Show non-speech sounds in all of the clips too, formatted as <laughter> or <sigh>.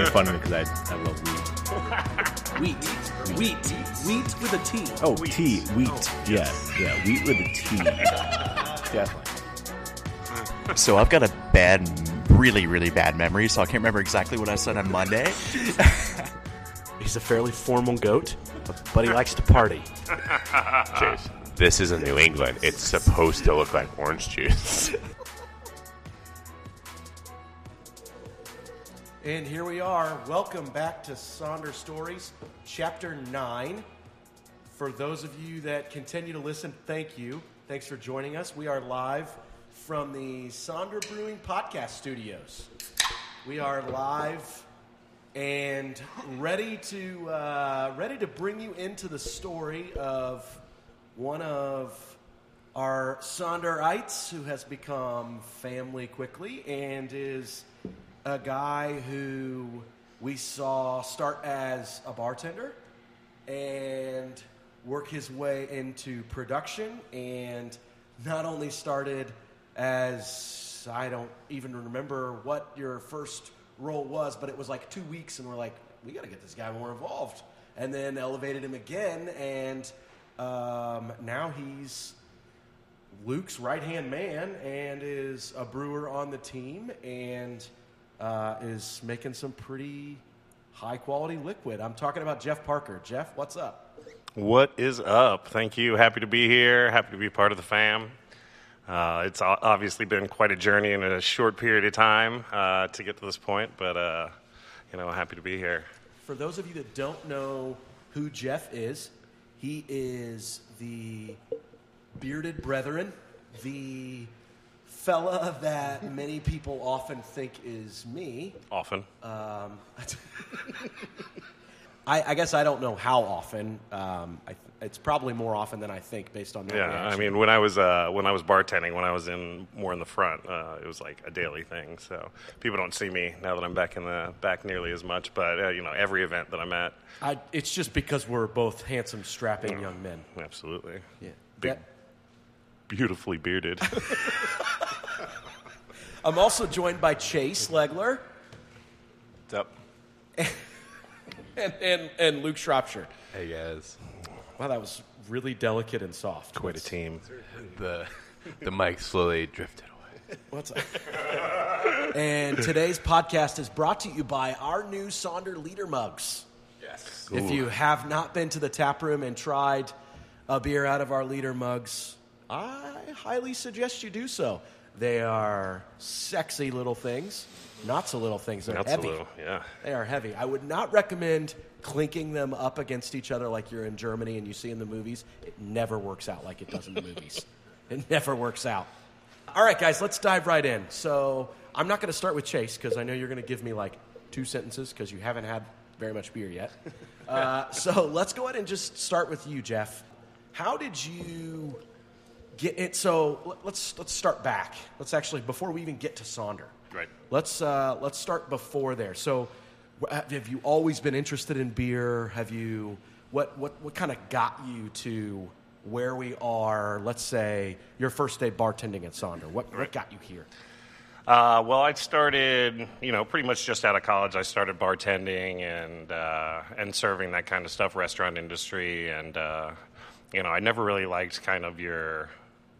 Whatever, bro. Making fun of me because I, I love <laughs> wheat. Wheat. Wheat. Wheat with a T. Oh, tea. Wheat. Oh. Yeah. Yeah. Wheat with a T. <laughs> Definitely. So I've got a bad, really, really bad memory, so I can't remember exactly what I said on Monday. <laughs> He's a fairly formal goat, but he likes to party. Chase, this isn't New England. It's supposed to look like orange juice. And here we are. Welcome back to Sonder Stories, Chapter 9. For those of you that continue to listen, thank you. Thanks for joining us. We are live from the Sonder Brewing Podcast Studios. We are live and ready to uh, ready to bring you into the story of one of our Sonderites who has become family quickly and is a guy who we saw start as a bartender and work his way into production and not only started as I don't even remember what your first role was, but it was like two weeks, and we're like, we got to get this guy more involved. And then elevated him again, and um, now he's Luke's right hand man and is a brewer on the team and uh, is making some pretty high quality liquid. I'm talking about Jeff Parker. Jeff, what's up? What is up? Thank you. Happy to be here. Happy to be part of the fam. Uh, it's obviously been quite a journey in a short period of time uh, to get to this point, but uh, you know, happy to be here. For those of you that don't know who Jeff is, he is the bearded brethren, the fella that many people often think is me. Often. Um, <laughs> I, I guess I don't know how often. Um, I, it's probably more often than I think, based on that Yeah, reaction. I mean, when I was uh, when I was bartending, when I was in more in the front, uh, it was like a daily thing. So people don't see me now that I'm back in the back nearly as much. But uh, you know, every event that I'm at, I, it's just because we're both handsome, strapping young men. absolutely, Yeah. big, That- beautifully bearded. <laughs> I'm also joined by Chase Legler What's up? <laughs> and, and, and Luke Shropshire. Hey, guys. Wow, that was really delicate and soft. Quite a team. The, the mic slowly drifted away. What's up? and today's podcast is brought to you by our new Sonder Leader mugs. Yes. If you have not been to the tap room and tried a beer out of our leader mugs, I highly suggest you do so. They are sexy little things, not so little things. They're Not so heavy. little, yeah. They are heavy. I would not recommend clinking them up against each other like you're in Germany and you see in the movies. It never works out like it does in the movies. <laughs> It never works out. All right, guys, let's dive right in. So I'm not going to start with Chase because I know you're going to give me like two sentences because you haven't had very much beer yet. <laughs> Uh, so let's go ahead and just start with you, Jeff. How did you get it? So let's let's start back. Let's actually before we even get to Sonder. Right. Let's uh, let's start before there. So, have you always been interested in beer? Have you what what what kind of got you to where we are? Let's say your first day bartending at Sonder. What what got you here? Uh, well, I started, you know, pretty much just out of college. I started bartending and uh, and serving that kind of stuff, restaurant industry, and uh, you know, I never really liked kind of your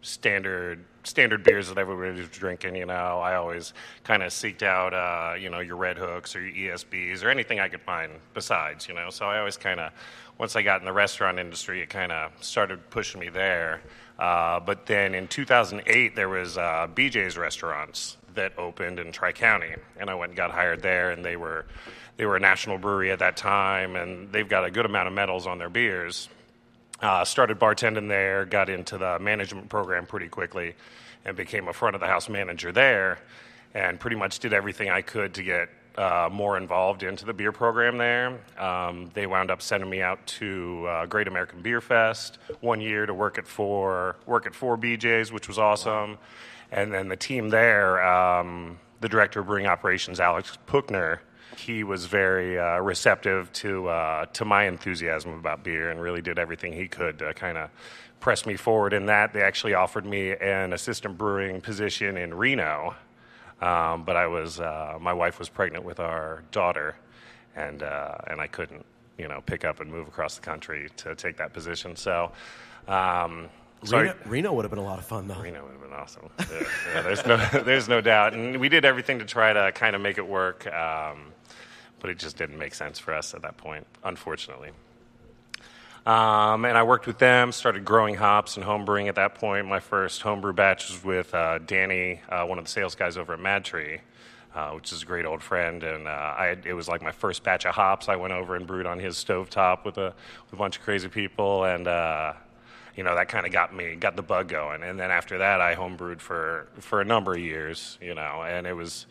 standard standard beers that everybody was drinking. You know, I always kind of seeked out, uh, you know, your Red Hooks or your ESBs or anything I could find besides. You know, so I always kind of once I got in the restaurant industry, it kind of started pushing me there. Uh, but then in 2008, there was uh, BJ's restaurants that opened in Tri County, and I went and got hired there, and they were they were a national brewery at that time, and they've got a good amount of medals on their beers. Uh, started bartending there, got into the management program pretty quickly, and became a front of the house manager there, and pretty much did everything I could to get uh, more involved into the beer program there. Um, they wound up sending me out to uh, Great American Beer Fest one year to work at four work at four BJ's, which was awesome. And then the team there, um, the director of brewing operations, Alex Puckner, he was very uh, receptive to uh, to my enthusiasm about beer and really did everything he could to kind of press me forward in that. They actually offered me an assistant brewing position in Reno. Um, but I was, uh, my wife was pregnant with our daughter, and uh, and I couldn't, you know, pick up and move across the country to take that position. So, um, Reno, Reno would have been a lot of fun, though. Reno would have been awesome. Yeah, yeah, there's no, <laughs> there's no doubt, and we did everything to try to kind of make it work, um, but it just didn't make sense for us at that point, unfortunately. Um, and I worked with them, started growing hops and homebrewing at that point. My first homebrew batch was with uh, Danny, uh, one of the sales guys over at MadTree, uh, which is a great old friend. And uh, I it was like my first batch of hops. I went over and brewed on his stovetop with a, with a bunch of crazy people. And, uh, you know, that kind of got me, got the bug going. And then after that, I homebrewed for, for a number of years, you know, and it was,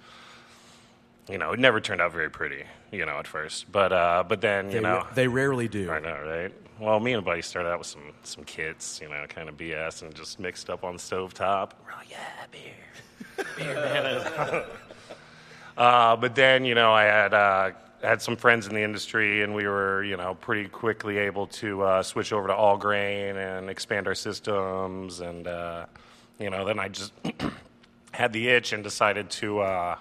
you know, it never turned out very pretty, you know, at first. But, uh, but then, you They, know. they rarely do. I know, right? Well, me and a buddy started out with some some kits, you know, kind of BS, and just mixed up on the stovetop. We're like, yeah, beer, <laughs> beer, man. uh, but then, you know, I had uh, had some friends in the industry, and we were, you know, pretty quickly able to uh, switch over to all grain and expand our systems, and uh, you know, then I just <clears throat> had the itch and decided to uh,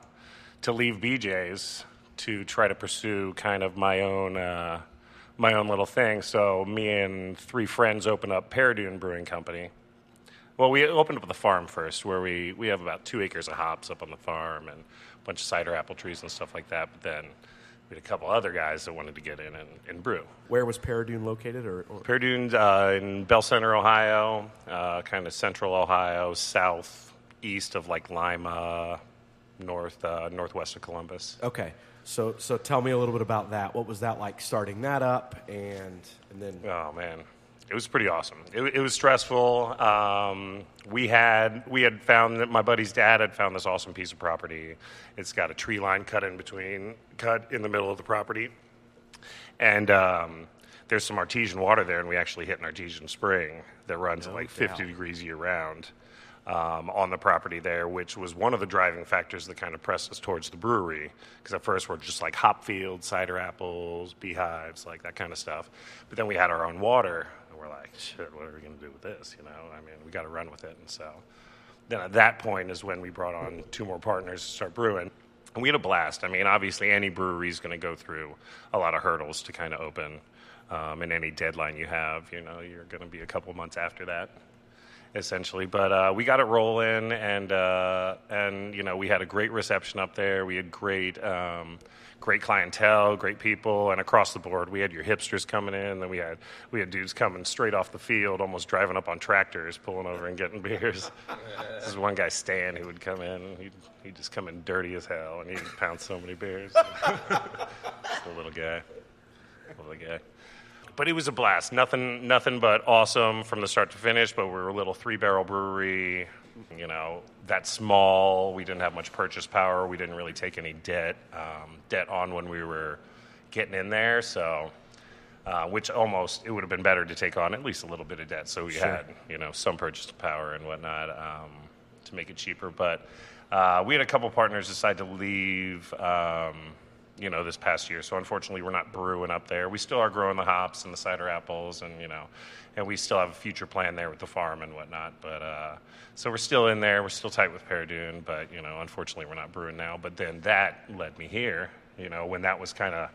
to leave BJ's to try to pursue kind of my own uh, my own little thing. So me and three friends opened up Paradune Brewing Company. Well, we opened up the farm first, where we, we have about two acres of hops up on the farm and a bunch of cider apple trees and stuff like that. But then we had a couple other guys that wanted to get in and, and brew. Where was Paradune located? Or, or Paradune's uh, in Belle Center, Ohio, uh, kind of central Ohio, south east of like Lima, north uh, northwest of Columbus. okay, so so tell me a little bit about that. What was that like starting that up, and and then Oh man, it was pretty awesome. It, it was stressful. Um, we had we had found that my buddy's dad had found this awesome piece of property. It's got a tree line cut in between, cut in the middle of the property, and um, there's some artesian water there, and we actually hit an artesian spring that runs at like 50 degrees year round. Um, on the property there, which was one of the driving factors that kind of pressed us towards the brewery. Because at first we're just like hop fields, cider apples, beehives, like that kind of stuff. But then we had our own water, and we're like, shit, what are we going to do with this? You know, I mean, we got to run with it. And so then at that point is when we brought on two more partners to start brewing. And we had a blast. I mean, obviously, any brewery is going to go through a lot of hurdles to kind of open. Um, and any deadline you have, you know, you're going to be a couple months after that essentially. But uh, we got it rolling, and uh, and you know we had a great reception up there. We had great. Um, Great clientele, great people, and across the board, we had your hipsters coming in. Then we had we had dudes coming straight off the field, almost driving up on tractors, pulling over and getting <laughs> beers. this is one guy Stan who would come in. He'd, he'd just come in dirty as hell, and he'd pound so many beers. <laughs> the little guy, little guy but it was a blast. Nothing, nothing but awesome from the start to finish. But we were a little three barrel brewery, you know, that small. We didn't have much purchase power. We didn't really take any debt, um, debt on when we were getting in there. So, uh, which almost it would have been better to take on at least a little bit of debt, so we had you know some purchase power and whatnot um, to make it cheaper. But uh, we had a couple partners decide to leave. Um, you know, this past year. So unfortunately, we're not brewing up there. We still are growing the hops and the cider apples, and you know, and we still have a future plan there with the farm and whatnot. But uh, so we're still in there. We're still tight with Paradune, but you know, unfortunately, we're not brewing now. But then that led me here. You know, when that was kind of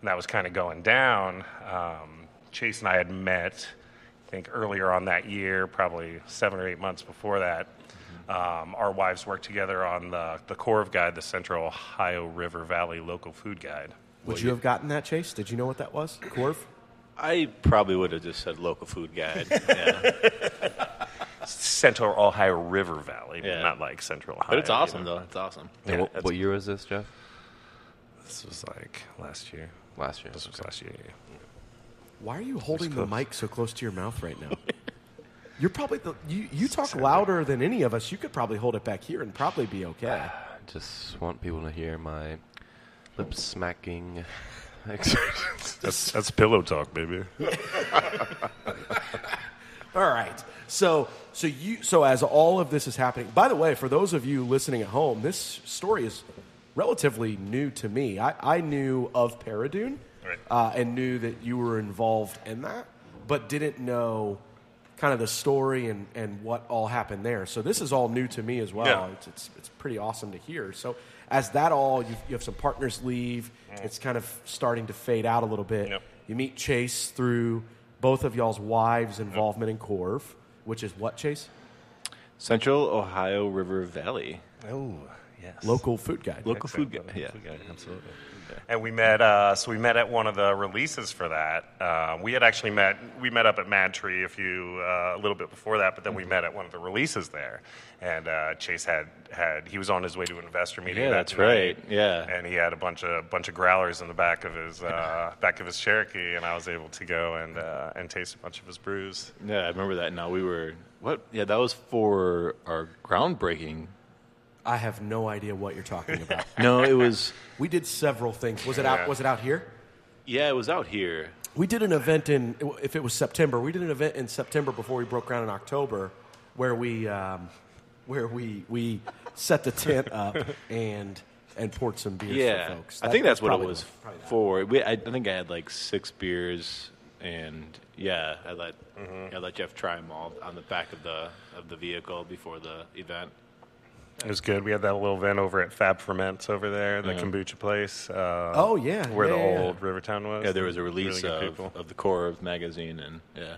when that was kind of going down, um, Chase and I had met. I think earlier on that year, probably seven or eight months before that, um, our wives worked together on the, the Corv Guide, the Central Ohio River Valley Local Food Guide. would you have gotten that, Chase? Did you know what that was? Corv? I probably would have just said local food guide. <laughs> Yeah. Central Ohio River Valley, Yeah. not like Central Ohio. But it's you awesome, know. though. It's awesome. Yeah, And what, that's- what year was this, Jeff? This was like last year. Last year. This was last year. yeah. Why are you holding the mic so close to your mouth right now? <laughs> You're probably the, you. You talk louder than any of us. You could probably hold it back here and probably be okay. I just want people to hear my lip smacking. <laughs> That's, that's pillow talk, baby. <laughs> All right. So so you so as all of this is happening. By the way, for those of you listening at home, this story is relatively new to me. I, I knew of Paradune Right. uh, and knew that you were involved in that, but didn't know kind of the story and, and what all happened there. So this is all new to me as well. Yeah. It's, it's, it's pretty awesome to hear. So as that all, you, you have some partners leave. Mm-hmm. It's kind of starting to fade out a little bit. Yep. You meet Chase through both of y'all's wives' involvement in Corv, which is what, Chase? Central Ohio River Valley. Oh, yes. Local food guide. Local food guy. Yeah, food guy, absolutely. And we met. Uh, so we met at one of the releases for that. Uh, we had actually met. We met up at MadTree a few uh, a little bit before that, but then we met at one of the releases there. And uh, Chase had had he was on his way to an investor meeting. Yeah, that that's night, right. Yeah. And he had a bunch of bunch of growlers in the back of his uh, <laughs> back of his Cherokee, and I was able to go and uh, and taste a bunch of his brews. Yeah, I remember that. Now we were what? Yeah, that was for our groundbreaking. I have no idea what you're talking about. <laughs> No, it was. we did several things. Was it out? Yeah. Was it out here? Yeah, it was out here. We did an event in, if it was September, we did an event in September before we broke ground in October, where we, um, where we we set the tent up and and poured some beers Yeah, for folks. I That- think that's what it probably was the- for. We, I, I think I had like six beers, and yeah, I let I let Jeff try them all on the back of the of the vehicle before the event. It was good. We had that little event over at Fab Ferments over there, the kombucha place. Uh, Oh, yeah. where Yeah, the yeah, yeah. old Rivertown was. Yeah, there was a release good of, of the Corv magazine, and yeah,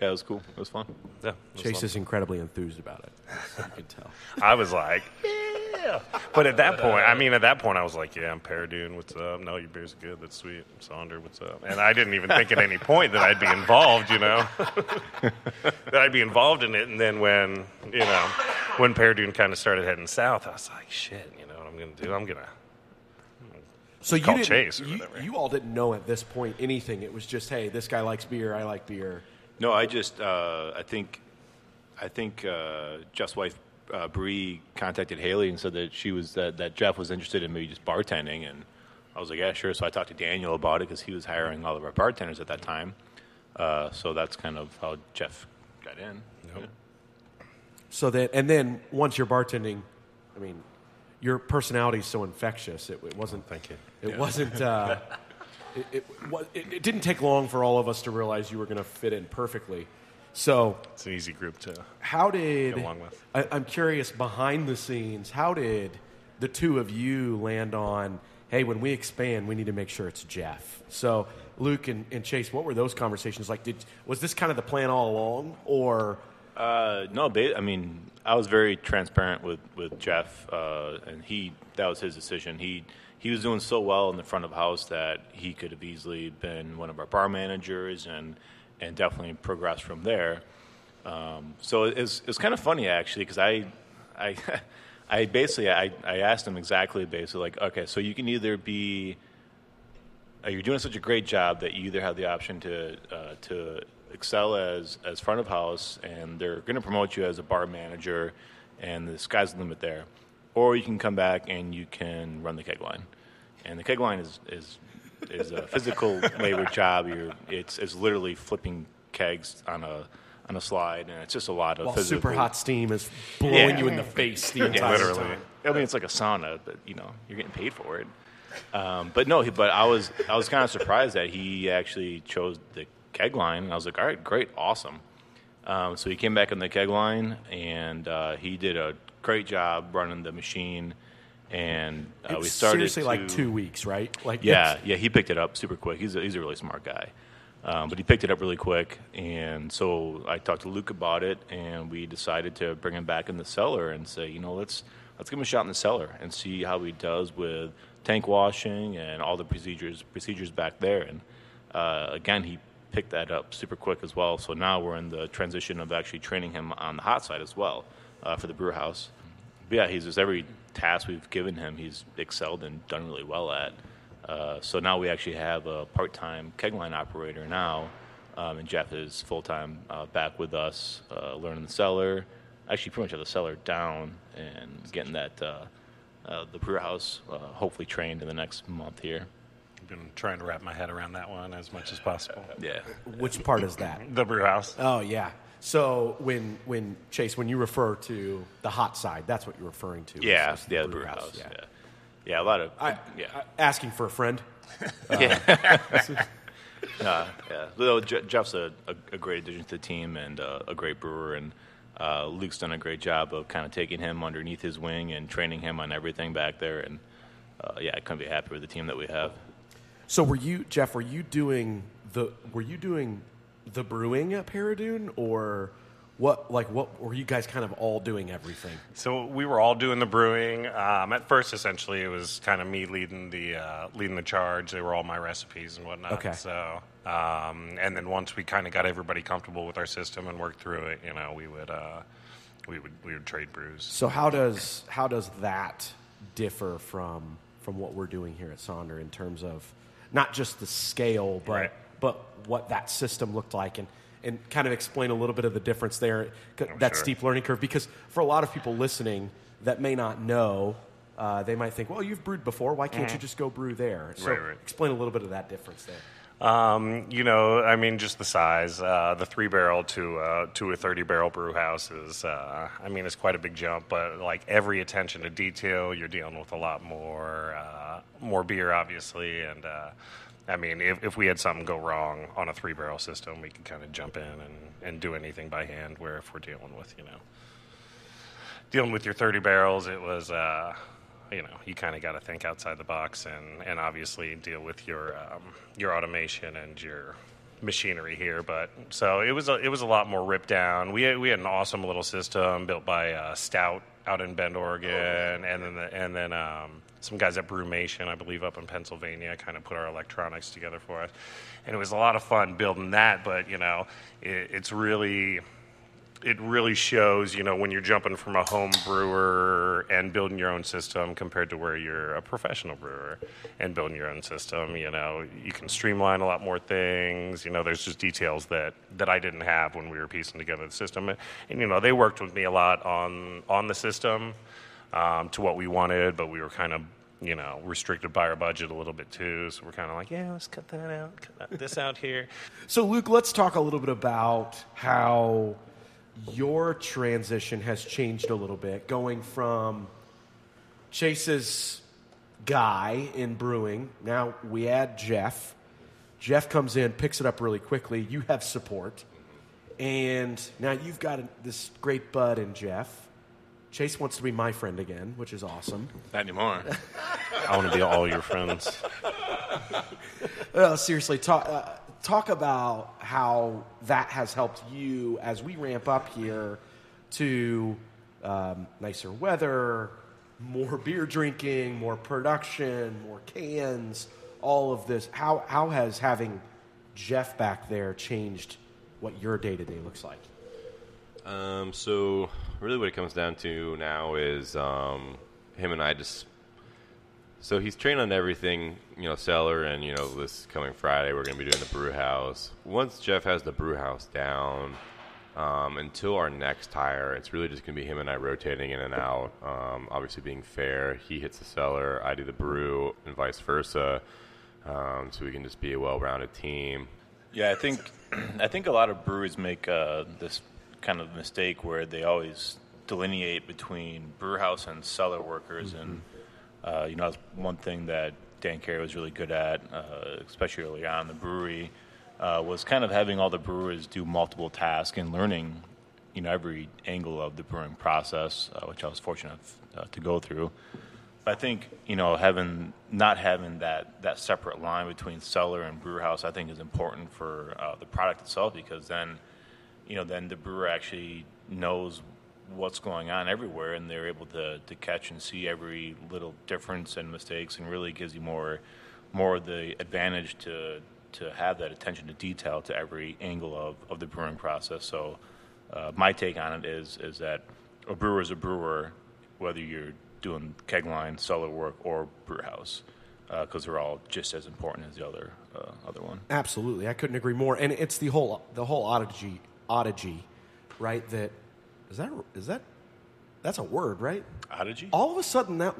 yeah, it was cool. It was fun. Yeah, was Chase fun. is incredibly enthused about it. So you can tell. <laughs> I was like, yeah. But at that point, I mean, at that point, I was like, yeah, I'm Paradune. What's up? No, your beer's good. That's sweet. Sonder, what's up? And I didn't even think at any point that I'd be involved, you know, <laughs> that I'd be involved in it. And then when, you know, when Paradune kind of started heading south, I was like, shit, you know what I'm going to do? I'm going to. So you didn't, Chase or you, whatever. you all didn't know at this point anything. It was just, hey, this guy likes beer. I like beer. No, I just uh, I think I think uh, Jeff's wife uh, Bree contacted Haley and said that she was that, that Jeff was interested in maybe just bartending, and I was like, yeah, sure. So I talked to Daniel about it because he was hiring all of our bartenders at that time. Uh, so that's kind of how Jeff got in. Yeah. So that, and then once you're bartending, I mean, your personality is so infectious. It, it wasn't. Thank you. It wasn't. Uh, <laughs> it, it, it, it didn't take long for all of us to realize you were going to fit in perfectly. So, It's an easy group to. how did? Get along with. I, I'm curious behind the scenes. How did the two of you land on? Hey, when we expand, we need to make sure it's Jeff. So, Luke and, and Chase, what were those conversations like? Did was this kind of the plan all along, or Uh, no, I mean, I was very transparent with with Jeff, uh, and he that was his decision. He he was doing so well in the front of house that he could have easily been one of our bar managers and and definitely progressed from there. Um, so it's it's kind of funny actually because I I <laughs> I basically I, I asked him exactly basically like okay so you can either be uh, you're doing such a great job that you either have the option to uh, to excel as as front of house, and they're going to promote you as a bar manager, and the sky's the limit there, or you can come back and you can run the keg line, and the keg line is is is a physical <laughs> labor job. You're it's it's literally flipping kegs on a on a slide, and it's just a lot of while physical. super hot steam is blowing Yeah. you in the face the Yeah, entire literally. time? I mean, it's like a sauna, but you know, you're getting paid for it. Um, but no, but I was I was kind of surprised that he actually chose the keg line. And I was like, all right, great, awesome. Um, so he came back on the keg line, and uh, he did a great job running the machine. And uh, we started seriously to, like two weeks, right? Like yeah, yeah, he picked it up super quick. He's a, he's a really smart guy. Um, but he picked it up really quick, and so I talked to Luke about it, and we decided to bring him back in the cellar and say, you know, let's let's give him a shot in the cellar and see how he does with tank washing and all the procedures procedures back there. And uh, again, he picked that up super quick as well. So now we're in the transition of actually training him on the hot side as well uh, for the brew house. But yeah, he's just every task we've given him, he's excelled and done really well at. Uh, so now we actually have a part-time keg line operator now, um, and Jeff is full-time uh, back with us, uh, learning the cellar. Actually, pretty much have the cellar down and getting that uh, uh, the brew house hopefully trained in the next month here. I've been trying to wrap my head around that one as much as possible. Yeah. Which part is that? The brew house. Oh yeah. So when when Chase, when you refer to the hot side, that's what you're referring to. Yeah, is the yeah, the brew house. Yeah. yeah, a lot of I, yeah. I- asking for a friend. <laughs> yeah. Uh, <laughs> yeah, Well, Je- Jeff's a, a, a great addition to the team and uh, a great brewer, and uh, Luke's done a great job of kind of taking him underneath his wing and training him on everything back there. And uh, yeah, I couldn't be happier with the team that we have. So were you, Jeff? Were you doing the were you doing the brewing at Paradune or what? Like what were you guys kind of all doing everything? So we were all doing the brewing. Um, at first, essentially, it was kind of me leading the uh, leading the charge. They were all my recipes and whatnot. Okay. So, um, and then once we kind of got everybody comfortable with our system and worked through it, you know, we would uh, we would we would trade brews. So how does how does that differ from from what we're doing here at Sonder in terms of not just the scale, but Right. but what that system looked like, and and kind of explain a little bit of the difference there, c- that sure. steep learning curve. Because for a lot of people listening that may not know, uh, they might think, well, you've brewed before. Why can't you just go brew there? So Right, right. explain a little bit of that difference there. Um, you know, I mean, just the size. Uh, the three barrel to uh, to a thirty barrel brew house is, uh, I mean, it's quite a big jump. But like every attention to detail, you're dealing with a lot more uh, more beer, obviously. And uh, I mean, if, if we had something go wrong on a three barrel system, we could kind of jump in and, and do anything by hand. Where if we're dealing with, you know, dealing with your 30 barrels, it was, uh, you know, you kind of got to think outside the box and, and obviously deal with your um, your automation and your machinery here. But so it was a, it was a lot more ripped down. We had, we had an awesome little system built by uh, Stout out in Bend, Oregon, and then the, and then um, some guys at Brewmation, I believe, up in Pennsylvania, kind of put our electronics together for us, and it was a lot of fun building that. But you know, it, it's really it really shows, you know, when you're jumping from a home brewer and building your own system compared to where you're a professional brewer and building your own system. You know, you can streamline a lot more things. You know, there's just details that, that I didn't have when we were piecing together the system. And, you know, they worked with me a lot on on the system um, to what we wanted, but we were kind of you know restricted by our budget a little bit too. So we're kind of like, yeah, let's cut that out, cut this out here. So, Luke, let's talk a little bit about how your transition has changed a little bit, going from Chase's guy in brewing. Now we add Jeff. Jeff comes in, picks it up really quickly. You have support. And now you've got this great bud in Jeff. Chase wants to be my friend again, which is awesome. Not anymore. I want to be all your friends. <laughs> Seriously, talk, uh, talk about how that has helped you as we ramp up here to um, nicer weather, more <laughs> beer drinking, more production, more cans, all of this. How, how has having Jeff back there changed what your day to day looks like? Um, so really, what it comes down to now is um, him and I just. So he's trained on everything, you know, cellar, and you know, this coming Friday we're going to be doing the brew house. Once Jeff has the brew house down, um, until our next hire, it's really just going to be him and I rotating in and out. Um, obviously, being fair, he hits the cellar, I do the brew, and vice versa. Um, so we can just be a well-rounded team. Yeah, I think <clears throat> I think a lot of breweries make uh, this kind of mistake where they always delineate between brew house and cellar workers, and uh, you know that's one thing that Dan Carey was really good at, uh, especially early on in the brewery, uh, was kind of having all the brewers do multiple tasks and learning, you know, every angle of the brewing process, uh, which I was fortunate uh, to go through. I think you know having not having that that separate line between cellar and brewer house, I think is important for uh, the product itself because then you know then the brewer actually knows what's going on everywhere and they're able to, to catch and see every little difference and mistakes and really gives you more more of the advantage to to have that attention to detail to every angle of, of the brewing process. So uh, my take on it is is that a brewer is a brewer, whether you're doing keg line, cellar work, or brew house, because they're all just as important as the other uh, other one. Absolutely, I couldn't agree more. And it's the whole the whole oddity, oddity, right? That is that is that that's a word, right? Oddity? All of a sudden, that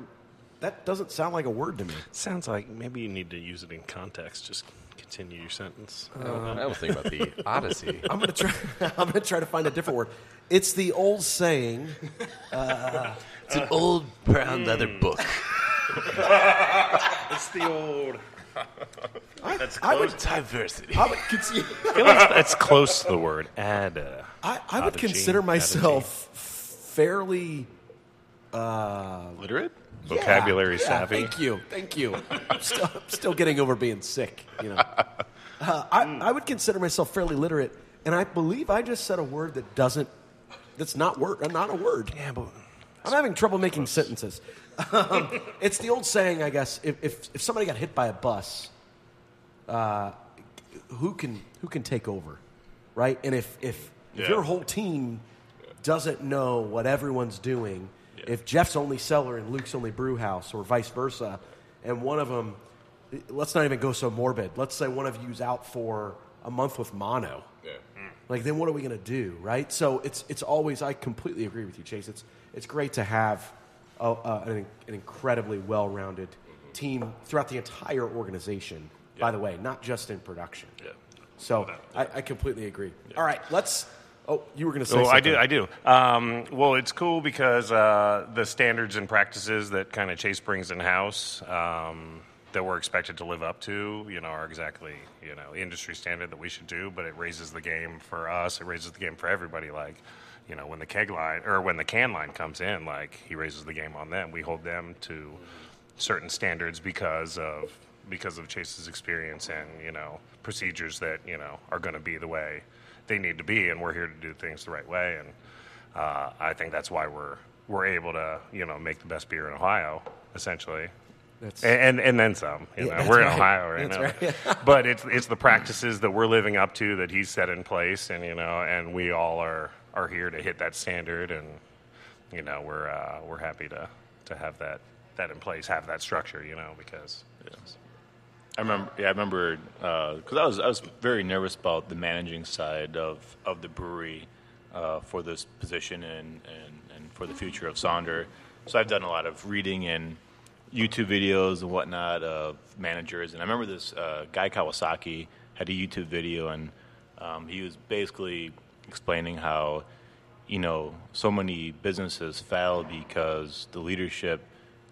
that doesn't sound like a word to me. Sounds like maybe you need to use it in context. Just continue your sentence. I was thinking about the <laughs> Odyssey. I'm gonna try. <laughs> I'm gonna try to find a different word. It's the old saying. <laughs> Uh, it's an old brown leather book. It's the old. That's I would, close. Diversity. I would, consider, <laughs> I feel like that's close to the word. Add. Uh, I, I would a G, consider add myself fairly Literate? vocabulary yeah, yeah, savvy. Thank you, thank you. I'm still, I'm still getting over being sick. You know, <laughs> uh, I, I would consider myself fairly literate, and I believe I just said a word that doesn't. That's not word. Not a word. Yeah, but I'm having trouble making sentences. Um, it's the old saying, I guess. If, if if somebody got hit by a bus, uh, who can who can take over, right? And if if, if your whole team doesn't know what everyone's doing, if Jeff's only cellar and Luke's only brew house, or vice versa, and one of them, let's not even go so morbid. Let's say one of you's out for a month with mono. Like then, what are we going to do, right? So it's it's always. I completely agree with you, Chase. It's it's great to have a, a, an, an incredibly well-rounded team throughout the entire organization. By the way, not just in production. Yeah. So I, I completely agree. All right, let's. Oh, you were going to say Oh, something. I do. I do. Um, well, it's cool because uh, the standards and practices that kind of Chase brings in house um, that we're expected to live up to, you know, are exactly you know industry standard that we should do. But it raises the game for us. It raises the game for everybody. Like, you know, when the keg line or when the can line comes in, like he raises the game on them. We hold them to certain standards because of because of Chase's experience and you know procedures that you know are going to be the way they need to be, and we're here to do things the right way. And uh, I think that's why we're we're able to you know make the best beer in Ohio, essentially. That's- and, and and then some. You Yeah, know, we're in right. Ohio right That's now, <laughs> but it's it's the practices that we're living up to that he's set in place, and you know, and we all are are here to hit that standard, and you know, we're uh, we're happy to to have that that in place, have that structure, you know, because I remember. Yeah, I remember because I was I was very nervous about the managing side of of the brewery uh, for this position and, and and for the future of Sonder. So I've done a lot of reading and YouTube videos and whatnot of managers. And I remember this uh, guy Kawasaki had a YouTube video, and um, he was basically explaining how you know so many businesses fail because the leadership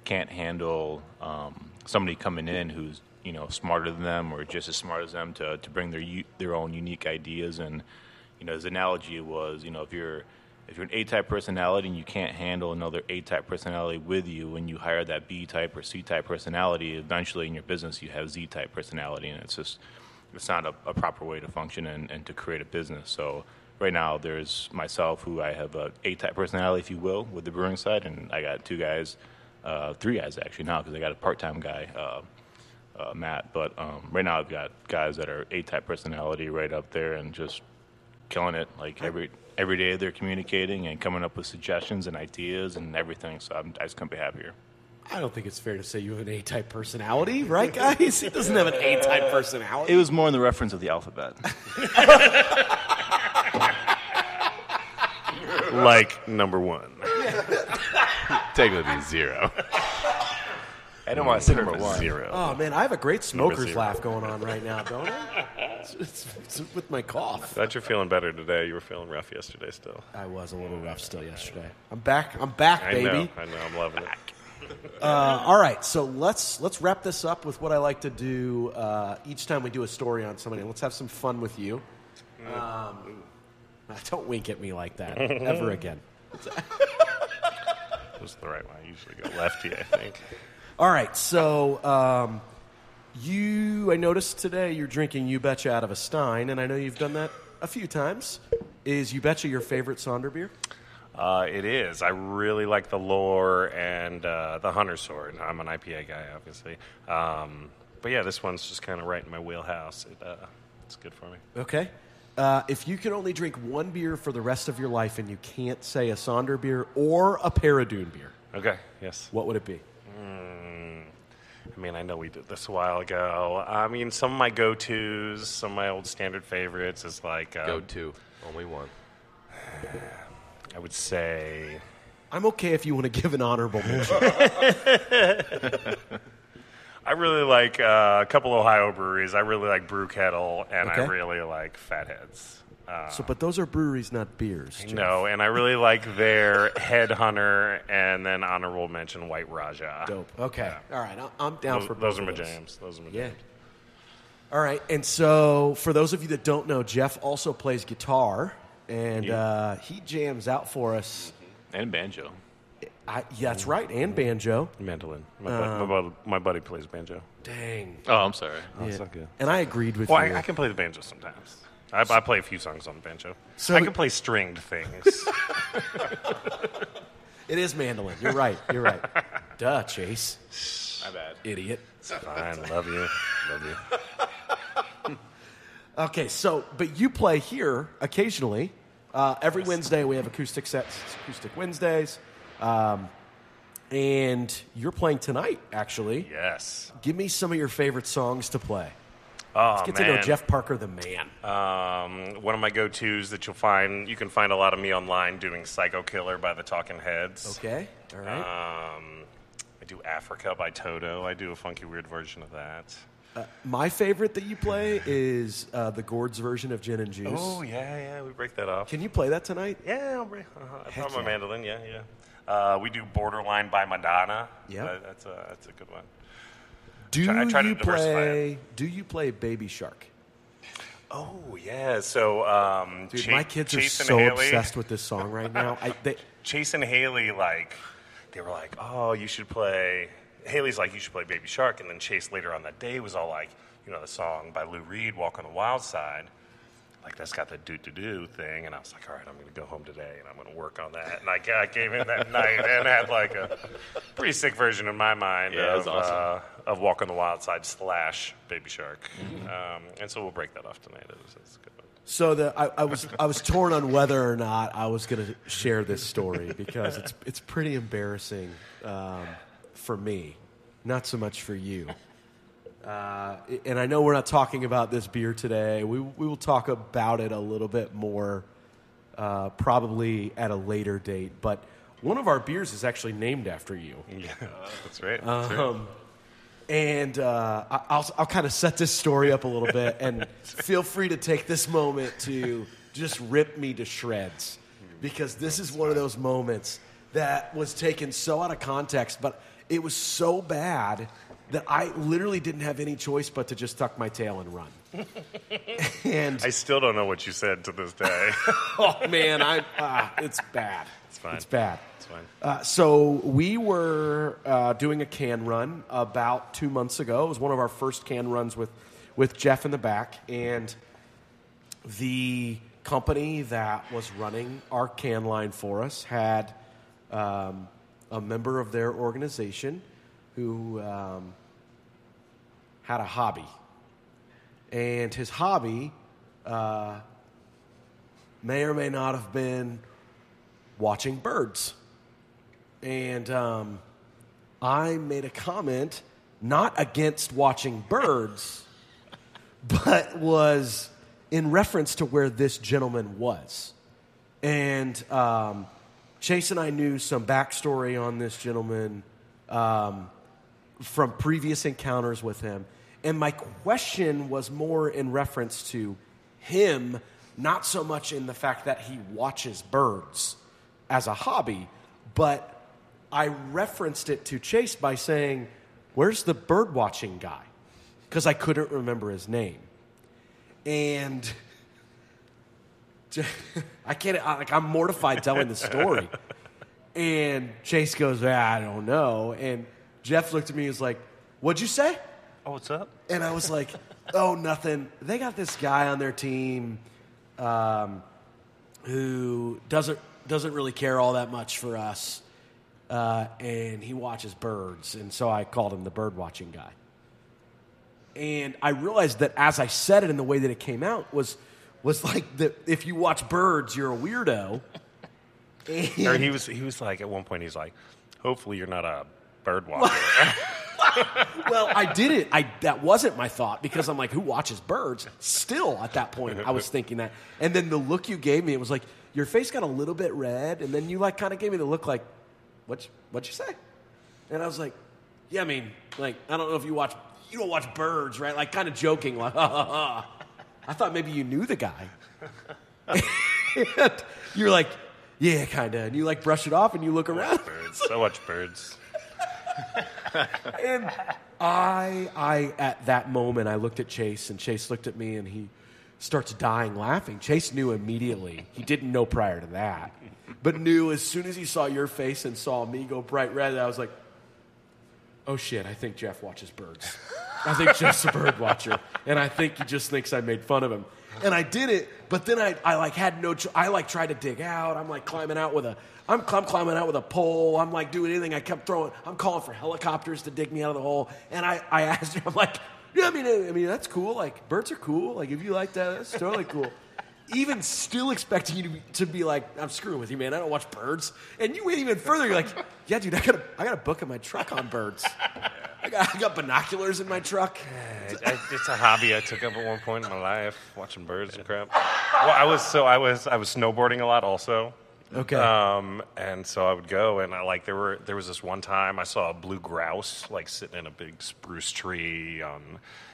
can't handle um, somebody coming in who's you know smarter than them or just as smart as them to, to bring their their own unique ideas. And you know his analogy was you know if you're if you're an A type personality and you can't handle another A type personality with you when you hire that B type or C type personality eventually in your business you have Z type personality and it's just it's not a, a proper way to function and, and to create a business. So right now there's myself who I have a A type personality if you will with the brewing side and I got two guys uh, three guys actually now because I got a part-time guy, uh, uh, Matt. But um, right now I've got guys that are A-type personality right up there and just killing it. Like every every day they're communicating and coming up with suggestions and ideas and everything. So I'm, I just couldn't be happier. I don't think it's fair to say you have an A-type personality, right, guys? He doesn't have an A-type <laughs> personality. It was more in the reference of the alphabet. <laughs> like number one. Technically zero. I don't want to say number one. Zero. Oh man, I have a great smoker's zero. laugh going on right now, don't I? It's, it's, it's with my cough. Glad you're feeling better today. You were feeling rough yesterday still. I was a little rough still yesterday. I'm back. I'm back, I baby. know. I know. I'm loving it. Uh, all right, so let's let's wrap this up with what I like to do uh, each time we do a story on somebody. Let's have some fun with you. Um, <laughs> don't wink at me like that <laughs> ever again. <laughs> Is the right one. I usually go lefty, I think. All right, so um, you, I noticed today you're drinking You Betcha out of a Stein, and I know you've done that a few times. Is You Betcha your favorite Sonder beer? Uh, it is. I really like the lore and uh, the Hunter Sword. I'm an IPA guy, obviously. Um, but yeah, this one's just kind of right in my wheelhouse. It, uh, it's good for me. Okay. Uh, if you could only drink one beer for the rest of your life and you can't say a Sonder beer or a Paradune beer, Okay, yes. what would it be? I mean, I know we did this a while ago. I mean, some of my go tos, some of my old standard favorites is like, uh, Go to. Only one. I would say, I'm okay if you want to give an honorable mention. <laughs> I really like uh, a couple Ohio breweries. I really like Brew Kettle, and I really like Fatheads. so, but those are breweries, not beers. Jeff. No, and I really like their Headhunter and then honorable mention White Rajah. Dope. Okay. All right. I- I'm down Those, for those both are my of those. jams. Those are my Yeah. jams. All right. And so, for those of you that don't know, Jeff also plays guitar, and Yeah. uh, he jams out for us. And banjo. I, yeah, that's right. And banjo. Mandolin. My, bud- my, bud- my buddy plays banjo. Dang. Oh, I'm sorry. Oh, it's not good. And I agreed with Well, you. I, I can play the banjo sometimes. I, I play a few songs on the banjo. So- I can play stringed things. <laughs> It is mandolin. You're right. You're right. Duh, Chase. My bad. Idiot. Fine, love you, love you. <laughs> Okay, so but you play here occasionally. Uh, every Wednesday we have acoustic sets, It's acoustic Wednesdays, um, and you're playing tonight. Actually, Yes. give me some of your favorite songs to play. Oh Let's get man. to know Jeff Parker, the man. Um, one of my go-tos that you'll find, you can find a lot of me online doing "Psycho Killer" by the Talking Heads. Okay, all right. Um, I do "Africa" by Toto. I do a funky, weird version of that. My favorite that you play <laughs> is uh, the Gourds' version of Gin and Juice. Oh yeah, yeah, we break that off. Can you play that tonight? Yeah, I'll bring, uh, I Heck brought my yeah. mandolin. Yeah, yeah. Uh, we do "Borderline" by Madonna. Yeah. That- that's a that's a good one. Do try- I try you play? Do you play Baby Shark? Oh yeah, so um, Dude, Cha- my kids are Chase and so Haley- obsessed with this song right now. I, they, <laughs> Chase and Haley, like, they were like, oh, you should play. Haley's like, you should play Baby Shark. And then Chase later on that day was all like, you know, the song by Lou Reed, Walk on the Wild Side. Like, that's got the do do do thing. And I was like, all right, I'm going to go home today and I'm going to work on that. And I, I came in that night and had like a pretty sick version in my mind Yeah, of, that's awesome. uh, of Walk on the Wild Side slash Baby Shark. Um, and so we'll break that off tonight. It was, it's a good. So the, I, I was I was torn on whether or not I was going to share this story because it's it's pretty embarrassing um, for me, not so much for you. Uh, and I know we're not talking about this beer today. We we will talk about it a little bit more, uh, probably at a later date. But one of our beers is actually named after you. <laughs> Yeah, that's right. That's right. Um, and uh, I'll, I'll kind of set this story up a little bit, <laughs> and feel free to take this moment to just rip me to shreds, because this is one of those moments that was taken so out of context, but it was so bad that I literally didn't have any choice but to just tuck my tail and run. <laughs> and I still don't know what you said to this day. <laughs> oh man, I ah, it's bad. It's fine. It's bad. It's fine. Uh, so we were uh, doing a can run about two months ago. It was one of our first can runs with with Jeff in the back, and the company that was running our can line for us had um, a member of their organization who um, had a hobby, and his hobby uh, may or may not have been watching birds. And um, I made a comment not against watching birds, <laughs> but was in reference to where this gentleman was. And um, Chase and I knew some backstory on this gentleman um, from previous encounters with him. And my question was more in reference to him, not so much in the fact that he watches birds as a hobby, but I referenced it to Chase by saying, Where's the bird watching guy? Because I couldn't remember his name. And <laughs> I can't, I- like, I'm mortified telling the story. <laughs> And Chase goes, "Ah, I don't know. And Jeff looked at me and was like, What'd you say? Oh, what's up? And I was like, <laughs> oh, nothing. They got this guy on their team um, who doesn't, doesn't really care all that much for us. Uh, and he watches birds. And so I called him the bird watching guy. And I realized that as I said it in the way that it came out was, was like that if you watch birds, you're a weirdo. And- <laughs> Or he was he was like at one point he's like, hopefully you're not a bird watcher. <laughs> well, I did it. I that wasn't my thought because I'm like, who watches birds? Still, at that point, I was thinking that. And then the look you gave me, it was like your face got a little bit red, and then you like kind of gave me the look like, what? What'd you say? And I was like, yeah, I mean, like I don't know if you watch, you don't watch birds, right? Like kind of joking, like, <laughs> ha ha ha. I thought maybe you knew the guy. <laughs> you're like, yeah, kind of. And you like brush it off and you look around. Birds, so much birds. <laughs> And I, I, at that moment, I looked at Chase, and Chase looked at me, and he starts dying laughing. Chase knew immediately. He didn't know prior to that, but knew as soon as he saw your face and saw me go bright red. I was like, "Oh shit! I think Jeff watches birds. I think Jeff's a bird watcher, and I think he just thinks I made fun of him." And I did it, but then I, I like had no. Cho- I like tried to dig out. I'm like climbing out with a. I'm, I'm climbing out with a pole. I'm like doing anything. I kept throwing. I'm calling for helicopters to dig me out of the hole. And I, I <laughs> asked her. I'm like, yeah, I mean, I mean that's cool. Like birds are cool. Like if you like that, that's totally cool. Even still expecting you to be, to be like, I'm screwing with you, man. I don't watch birds. And you went even further. You're like, yeah, dude, I got a, I got a book in my truck on birds. I got, I got binoculars in my truck. It's a hobby I took up at one point in my life, watching birds and crap. Well, I was so I was I was snowboarding a lot also. Okay. Um, and so I would go, and I like there were there was this one time I saw a blue grouse like sitting in a big spruce tree. On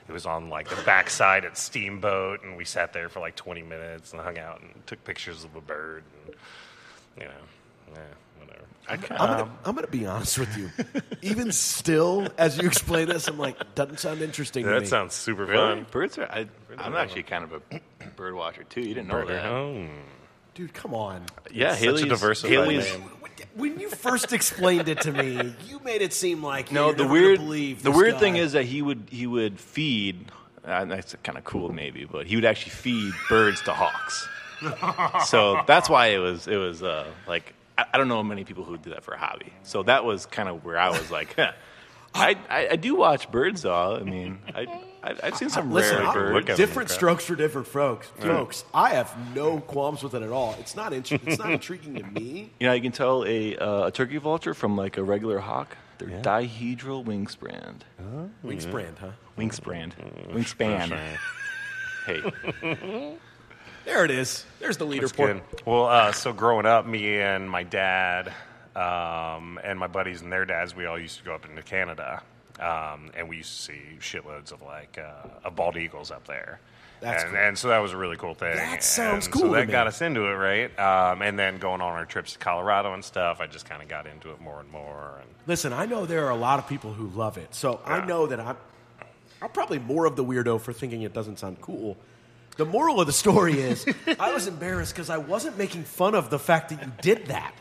it was on like the backside at Steamboat, and we sat there for like 20 minutes and hung out and took pictures of a bird. And, you know, yeah, whatever. I'm gonna, I'm gonna be honest with you. Even still, as you explain this, I'm like, doesn't sound interesting to that me. sounds super Really? fun. Birds are. I, I'm actually kind of a bird watcher too. You didn't know that. Oh. Dude, come on. Yeah, Such a Haley's, diversified Haley's name. When you first explained it to me, you made it seem like No, you're the never weird believe the weird guy. thing is that he would he would feed. Uh, that's kind of cool, maybe, but he would actually feed birds to hawks. <laughs> so that's why it was it was uh, like I, I don't know many people who would do that for a hobby. So that was kind of where I was like, <laughs> huh. I, I I do watch birds though. I mean, I, I I've seen some Listen, rare I'm- birds. Look at different them, strokes for different folks. Folks, I have no qualms with it at all. It's not int- it's not intriguing to me. <laughs> You know, you can tell a uh, a turkey vulture from like a regular hawk. They're dihedral wingspan. Wings brand, huh? Wingspan. Wingspan. Hey, <laughs> There it is. There's the That's leaderboard. good. Well, uh, so growing up, me and my dad um, and my buddies and their dads, we all used to go up into Canada, um, and we used to see shitloads of like uh, of bald eagles up there. That's and, cool. and so that was a really cool thing. That sounds And cool So that got us into it, right? Um, and then going on our trips to Colorado and stuff, I just kind of got into it more and more. And Listen, I know there are a lot of people who love it. So I know that I'm, I'm probably more of the weirdo for thinking it doesn't sound cool. The moral of the story is I was embarrassed because I wasn't making fun of the fact that you did that.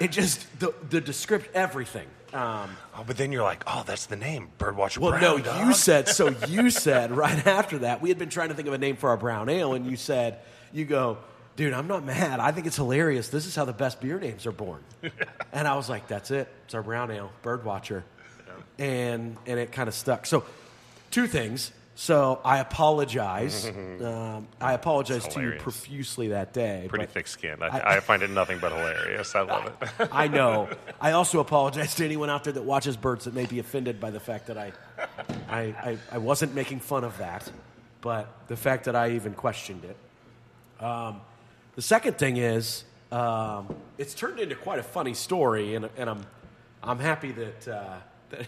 It just, the, the description, everything. Um, oh, but then you're like, oh, that's the name, Birdwatcher well, Brown. no, dog. you said, so <laughs> you said right after that, we had been trying to think of a name for our brown ale, and you said, you go, dude, I'm not mad. I think it's hilarious. This is how the best beer names are born. <laughs> and I was like, that's it. It's our brown ale, Birdwatcher. And, and it kind of stuck. So, two things. So, I apologize. <laughs> um, I apologize to you hilarious. profusely that day. Pretty but- thick skinned. I, I find it nothing but hilarious. I love it. <laughs> I know. <laughs> I also apologize to anyone out there that watches birds that may be offended by the fact that I, I, I, I wasn't making fun of that, but the fact that I even questioned it. Um, the second thing is, um, it's turned into quite a funny story, and, and I'm, I'm happy that, uh, that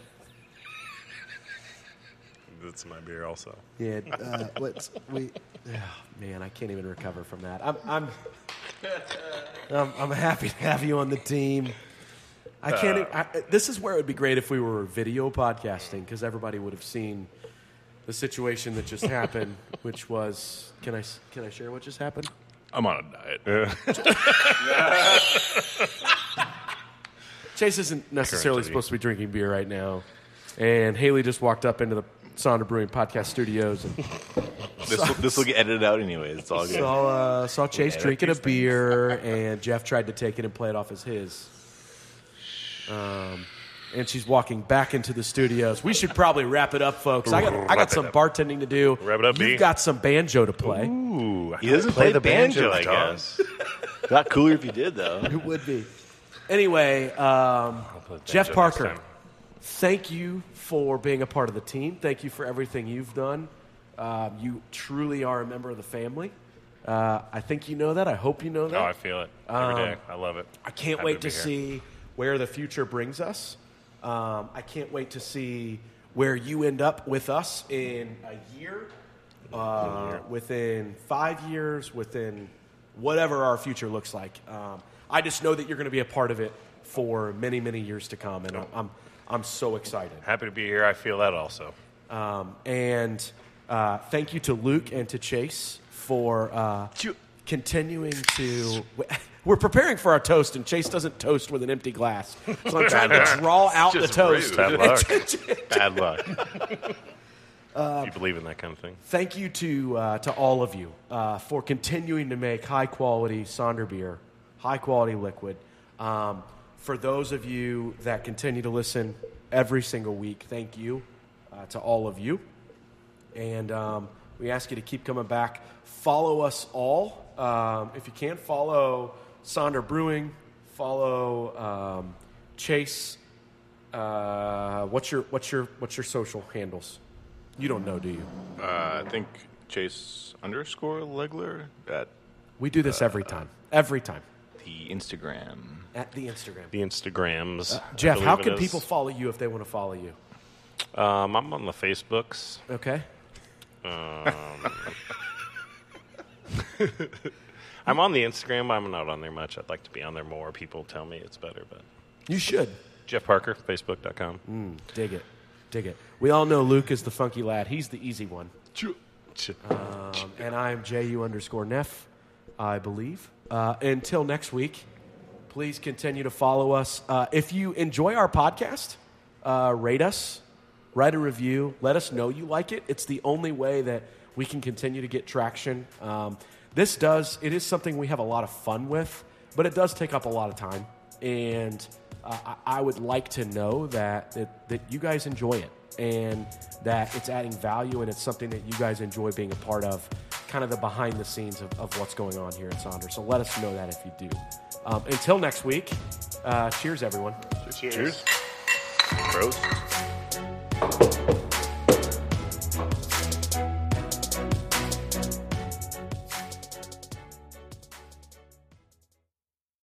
That's my beer, also. yeah, uh, <laughs> let's, we, oh, man, I can't even recover from that. I'm, I'm, I'm, I'm happy to have you on the team. I can't. e- I, this is where it would be great if we were video podcasting because everybody would have seen the situation that just happened, <laughs> which was. Can I s- can I share what just happened? I'm on a diet. Chase isn't necessarily Currently. supposed to be drinking beer right now, and Haley just walked up into the Sonder Brewing podcast studios and <laughs> This will, this will get edited out anyways. It's all good. saw uh, saw Chase drinking a beer, <laughs> and Jeff tried to take it and play it off as his. Um, and she's walking back into the studios. We should probably wrap it up, folks. I got I got some up. bartending to do. Wrap it up, You've B. got some banjo to play. Ooh, He doesn't play, the banjo, I guess. <laughs> Not cooler if he did, though. It would be. Anyway, um, Jeff Parker, next time. Thank you for being a part of the team. Thank you for everything you've done. Um, you truly are a member of the family. Uh, I think you know that. I hope you know that. Oh, I feel it every day. I love it. I can't Happy wait to here. see where the future brings us. Um, I can't wait to see where you end up with us in a year, uh, within five years, within whatever our future looks like. Um, I just know that you're going to be a part of it for many, many years to come, and I'm, I'm, I'm so excited. Happy to be here. I feel that also. Um, and uh, thank you to Luke and to Chase for uh, continuing to. <laughs> We're preparing for our toast, and Chase doesn't toast with an empty glass. So I'm trying to <laughs> draw out the toast. rude. Bad luck. <laughs> Bad luck. if you believe in that kind of thing. Thank you to, uh, to all of you uh, for continuing to make high quality Sonder beer, high quality liquid. Um, for those of you that continue to listen every single week, thank you uh, to all of you. And um, we ask you to keep coming back. Follow us all. Um, if you can't follow Sonder Brewing, follow um, Chase. Uh, what's your what's your what's your social handles? You don't know, do you? Uh, I think Chase underscore Legler at We do this every time. Every time. The Instagram. At the Instagram. The Instagrams. I Jeff, how can people follow you if they want to follow you? Um, I'm on the Facebooks. Okay. <laughs> I'm on the Instagram. I'm not on there much. I'd like to be on there more. People tell me it's better, but You should. Jeff Parker, Facebook.com. Mm. Dig it. Dig it. We all know Luke is the funky lad. He's the easy one. Um, and I'm JU underscore Neff, I believe. Uh, until next week, please continue to follow us. Uh, if you enjoy our podcast, uh, rate us, write a review, let us know you like it. It's the only way that we can continue to get traction. Um, this does, it is something we have a lot of fun with, but it does take up a lot of time. And uh, I I would like to know that, that, that you guys enjoy it and that it's adding value and it's something that you guys enjoy being a part of, kind of the behind the scenes of, of what's going on here at Sonder. So let us know that if you do. Um, until next week, uh, cheers, everyone. Cheers. Cheers. Bros.